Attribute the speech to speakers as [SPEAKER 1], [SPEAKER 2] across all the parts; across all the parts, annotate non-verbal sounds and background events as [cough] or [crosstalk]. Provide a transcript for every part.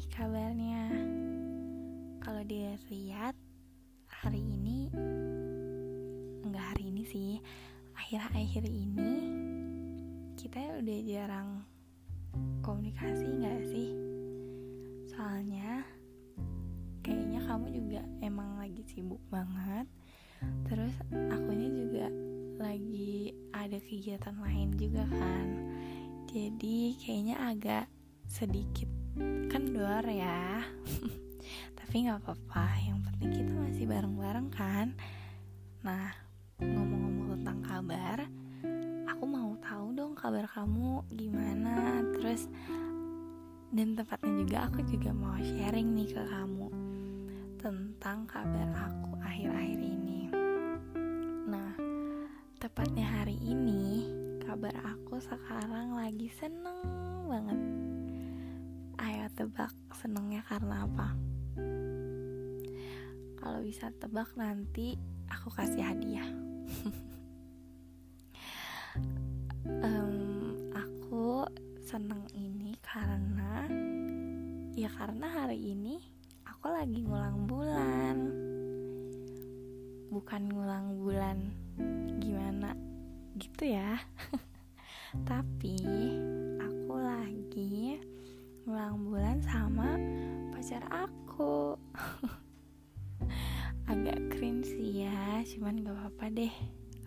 [SPEAKER 1] nih kabarnya? Kalau dilihat hari ini Enggak hari ini sih Akhir-akhir ini Kita udah jarang Komunikasi gak sih? Soalnya Kayaknya kamu juga emang lagi sibuk banget Terus akunya juga lagi ada kegiatan lain juga kan Jadi kayaknya agak sedikit kendor ya. [laughs] Tapi nggak apa-apa. Yang penting kita masih bareng-bareng kan. Nah ngomong-ngomong tentang kabar aku mau tahu dong kabar kamu gimana. Terus dan tepatnya juga aku juga mau sharing nih ke kamu tentang kabar aku akhir-akhir ini. Nah tepatnya hari ini kabar aku sekarang lagi seneng banget karena apa? Kalau bisa tebak nanti aku kasih hadiah. [laughs] um, aku seneng ini karena ya karena hari ini aku lagi ngulang bulan. Bukan ngulang bulan gimana gitu ya. [laughs] Tapi aku lagi ngulang bulan sama pacar aku. [laughs] Agak cringe sih ya cuman gak apa-apa deh.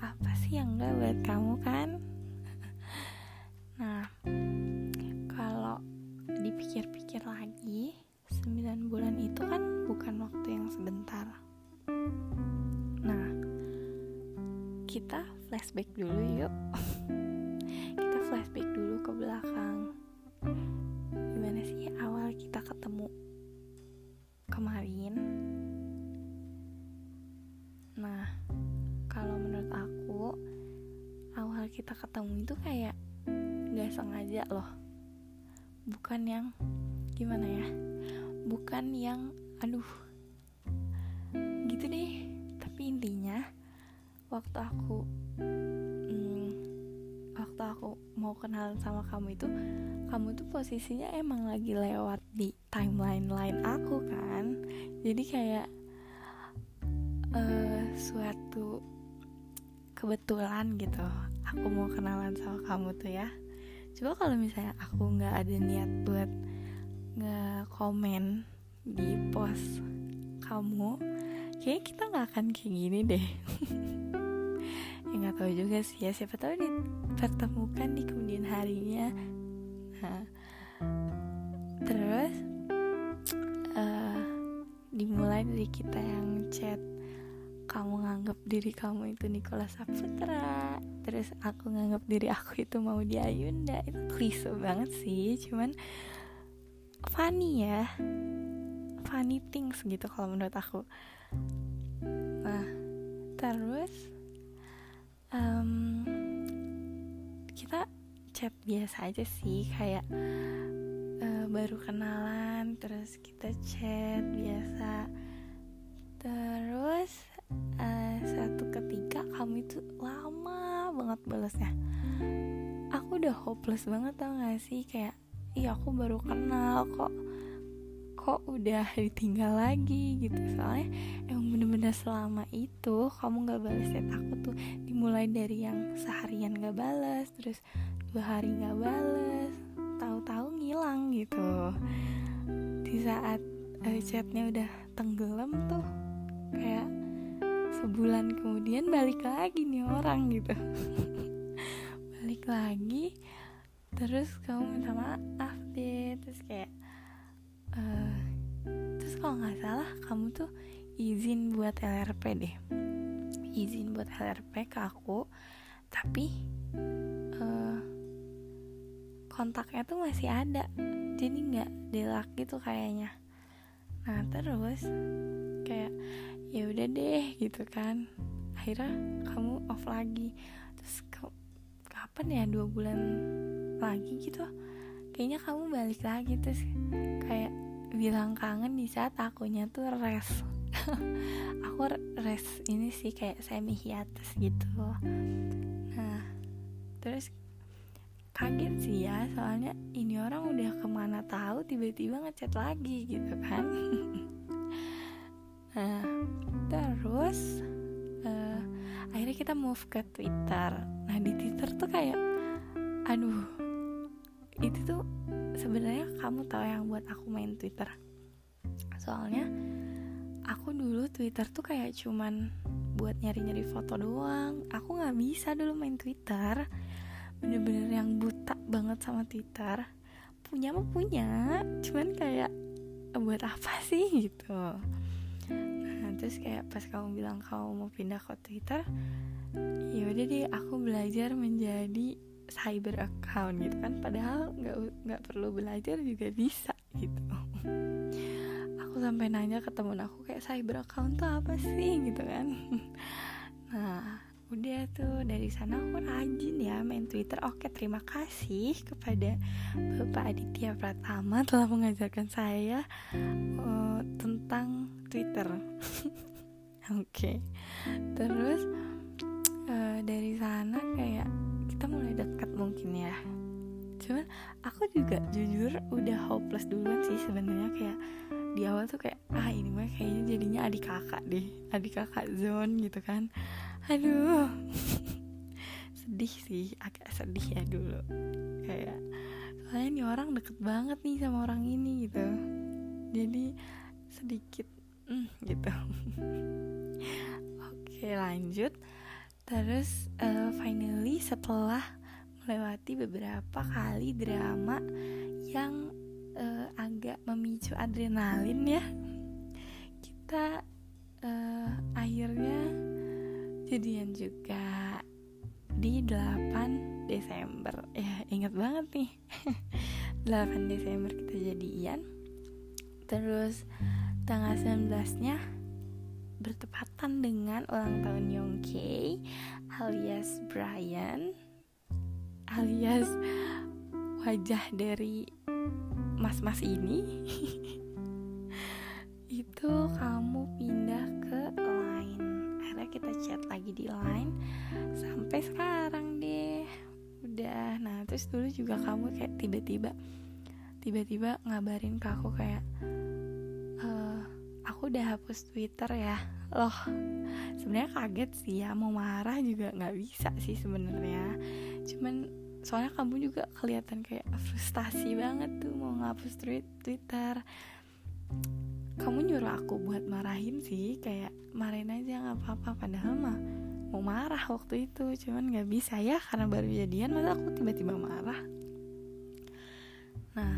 [SPEAKER 1] Apa sih yang gak buat kamu kan? [laughs] Nah kalau dipikir-pikir lagi 9 bulan itu kan bukan waktu yang sebentar. Nah kita flashback dulu yuk. [laughs] Kita flashback dulu ke belakang kemarin. Nah kalau menurut aku awal kita ketemu itu kayak gak sengaja loh. Bukan yang gimana ya? Bukan yang aduh gitu deh. Tapi intinya waktu aku hmm, waktu aku mau kenalan sama kamu itu kamu tuh posisinya emang lagi lewat di timeline lain aku kan jadi kayak uh, suatu kebetulan gitu aku mau kenalan sama kamu tuh ya. Coba kalau misalnya aku nggak ada niat buat nggak komen di post kamu kayak kita nggak akan kayak gini deh. [laughs] Ya nggak tahu juga sih ya siapa tahu dipertemukan di kemudian harinya. Nah, terus dimulai dari kita yang chat kamu nganggap diri kamu itu Nikola Saputra. Terus aku nganggap diri aku itu mau di Ayunda. Itu klise banget sih cuman funny ya. Funny things gitu kalau menurut aku. Nah terus um, kita chat biasa aja sih kayak baru kenalan terus kita chat biasa. Terus uh, satu ketika kamu itu lama banget balasnya. Aku udah hopeless banget tau gak sih? Kayak iya aku baru kenal kok kok udah ditinggal lagi gitu. Soalnya emang bener-bener selama itu kamu gak balas chat aku tuh. Dimulai dari yang seharian gak balas terus dua hari gak balas tahu-tahu ngilang gitu. Di saat uh, chatnya udah tenggelam tuh kayak sebulan kemudian balik lagi nih orang gitu. [laughs] Balik lagi terus kamu minta maaf deh terus kayak uh, terus kalau nggak salah kamu tuh izin buat LRP deh. Izin buat LRP ke aku tapi uh, kontaknya tuh masih ada. Jadi nggak delak gitu kayaknya. Nah terus kayak ya udah deh gitu kan. Akhirnya kamu off lagi. Terus kapan ya dua bulan lagi gitu kayaknya kamu balik lagi terus kayak bilang kangen di saat akunya tuh rest [laughs] aku rest ini sih kayak semi hiatus gitu. Nah terus kaget sih ya soalnya ini orang udah ke mana tahu tiba-tiba ngechat lagi gitu kan. [laughs] Nah terus uh, akhirnya kita move ke Twitter. Nah di Twitter tuh kayak aduh itu tuh sebenarnya kamu tahu yang buat aku main Twitter. Soalnya aku dulu Twitter tuh kayak cuman buat nyari-nyari foto doang. Aku nggak bisa dulu main Twitter bener-bener yang buta banget sama Twitter punya mah punya cuman kayak buat apa sih? gitu. Nah terus kayak pas kamu bilang kamu mau pindah ke Twitter ya udah deh aku belajar menjadi cyber account gitu kan. Padahal nggak nggak perlu belajar juga bisa gitu. Aku sampai nanya ke temen aku kayak cyber account tuh apa sih? gitu kan. Nah udah tuh dari sana aku rajin ya main Twitter. Oke terima kasih kepada Bapak Aditya Pratama telah mengajarkan saya uh, tentang Twitter. [laughs] Oke terus uh, dari sana kayak kita mulai dekat mungkin ya. Cuman aku juga jujur udah hopeless duluan sih sebenarnya kayak di awal tuh kayak ah ini mah kayaknya jadinya adik kakak deh adik kakak zone gitu kan aduh. [laughs] Sedih sih agak sedih ya dulu. Kayak soalnya nih orang deket banget nih sama orang ini gitu. Jadi sedikit mm, gitu. [laughs] Oke lanjut. Terus uh, finally setelah melewati beberapa kali drama yang uh, agak memicu adrenalin ya kita uh, akhirnya jadian juga di 8 Desember. Ya ingat banget nih. [laughs] 8 Desember kita jadian. Terus tanggal 19 nya bertepatan dengan ulang tahun Yongkei alias Brian alias wajah dari mas-mas ini. [laughs] Itu kamu pindah kita chat lagi di line sampai sekarang deh. Udah. Nah terus dulu juga kamu kayak tiba-tiba tiba-tiba ngabarin ke aku kayak e, aku udah hapus Twitter ya. Loh sebenarnya kaget sih ya. Mau marah juga nggak bisa sih sebenarnya. Cuman soalnya kamu juga kelihatan kayak frustasi banget tuh mau ngapus tweet Twitter kamu nyuruh aku buat marahin sih kayak marahin aja nggak apa-apa. Padahal mah mau marah waktu itu cuman nggak bisa ya karena baru jadian masa aku tiba-tiba marah? Nah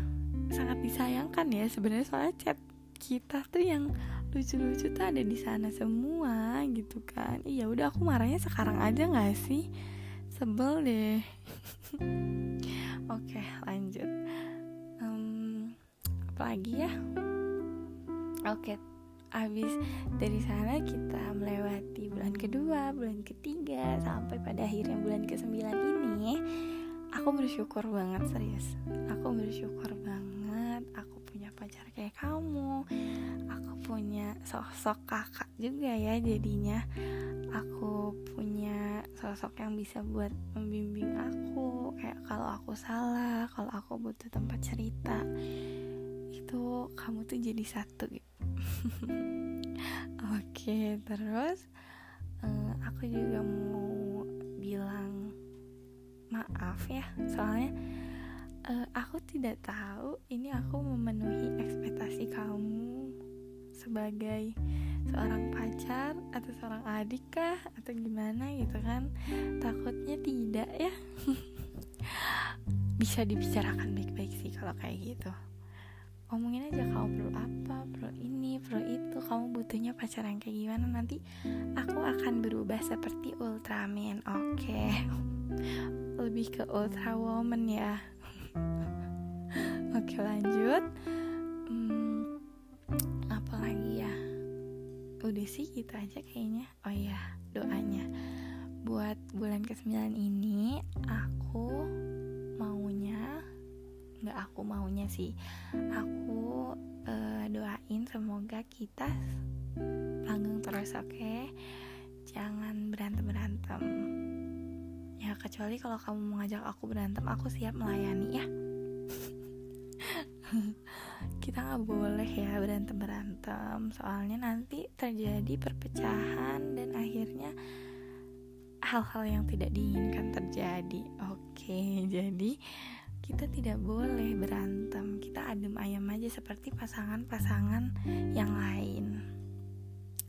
[SPEAKER 1] sangat disayangkan ya sebenarnya soalnya chat kita tuh yang lucu-lucu tuh ada di sana semua gitu kan. Iya udah aku marahnya sekarang aja nggak sih? Sebel deh. [laughs] Oke lanjut. Um, apa lagi ya Oke, habis dari sana kita melewati bulan kedua, bulan ketiga, sampai pada akhirnya bulan ke-9 ini Aku bersyukur banget serius. Aku bersyukur banget Aku punya pacar kayak kamu Aku punya sosok kakak juga ya jadinya. Aku punya sosok yang bisa buat membimbing aku Kayak kalau aku salah, kalau aku butuh tempat cerita itu kamu tuh jadi satu gitu [laughs] Oke, terus uh, aku juga mau bilang maaf ya, soalnya uh, aku tidak tahu ini aku memenuhi ekspektasi kamu sebagai seorang pacar atau seorang adik kah atau gimana gitu kan. Takutnya tidak ya. [laughs] Bisa dibicarakan baik-baik sih kalau kayak gitu omongin aja kamu perlu apa? Perlu ini perlu itu. Kamu butuhnya pacar yang kayak gimana? Nanti aku akan berubah seperti Ultraman. Oke. Okay. [laughs] lebih ke Ultra Woman ya. [laughs] Oke okay, lanjut. Hmm, apa lagi ya? Udah sih gitu aja kayaknya. Oh ya doanya. Buat bulan ke-9 ini aku nggak aku maunya sih. Aku uh, doain semoga kita langgeng terus oke? Okay? jangan berantem berantem ya kecuali kalau kamu mau ngajak aku berantem aku siap melayani ya. [laughs] Kita nggak boleh ya berantem berantem soalnya nanti terjadi perpecahan dan akhirnya hal-hal yang tidak diinginkan terjadi oke? [laughs] Jadi kita tidak boleh berantem. Kita adem ayam aja seperti pasangan-pasangan yang lain.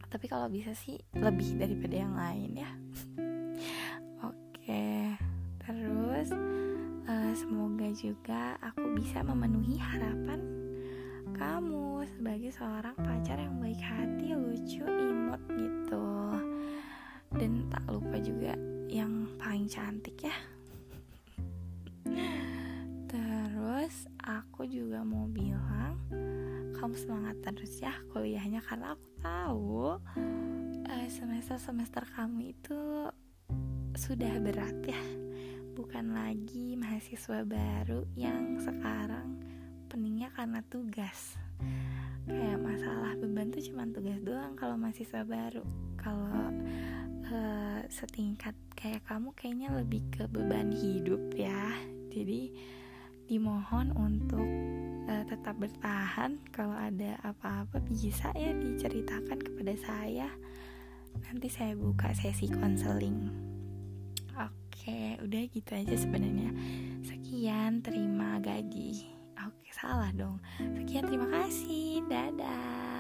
[SPEAKER 1] Tapi kalau bisa sih lebih daripada yang lain ya. [laughs] Oke terus uh, semoga juga aku bisa memenuhi harapan kamu sebagai seorang pacar yang baik hati lucu imut gitu. Dan tak lupa juga yang paling cantik ya aku juga mau bilang kamu semangat terus ya kuliahnya karena aku tahu uh, semester semester kamu itu sudah berat ya. Bukan lagi mahasiswa baru yang sekarang peningnya karena tugas. Kayak masalah beban tuh cuma tugas doang kalau mahasiswa baru. Kalau uh, setingkat kayak kamu kayaknya lebih ke beban hidup ya. Jadi dimohon untuk uh, tetap bertahan. Kalau ada apa-apa bisa ya diceritakan kepada saya. Nanti saya buka sesi konseling. Oke udah gitu aja sebenarnya. Sekian terima gaji. Oke salah dong. Sekian terima kasih. Dadah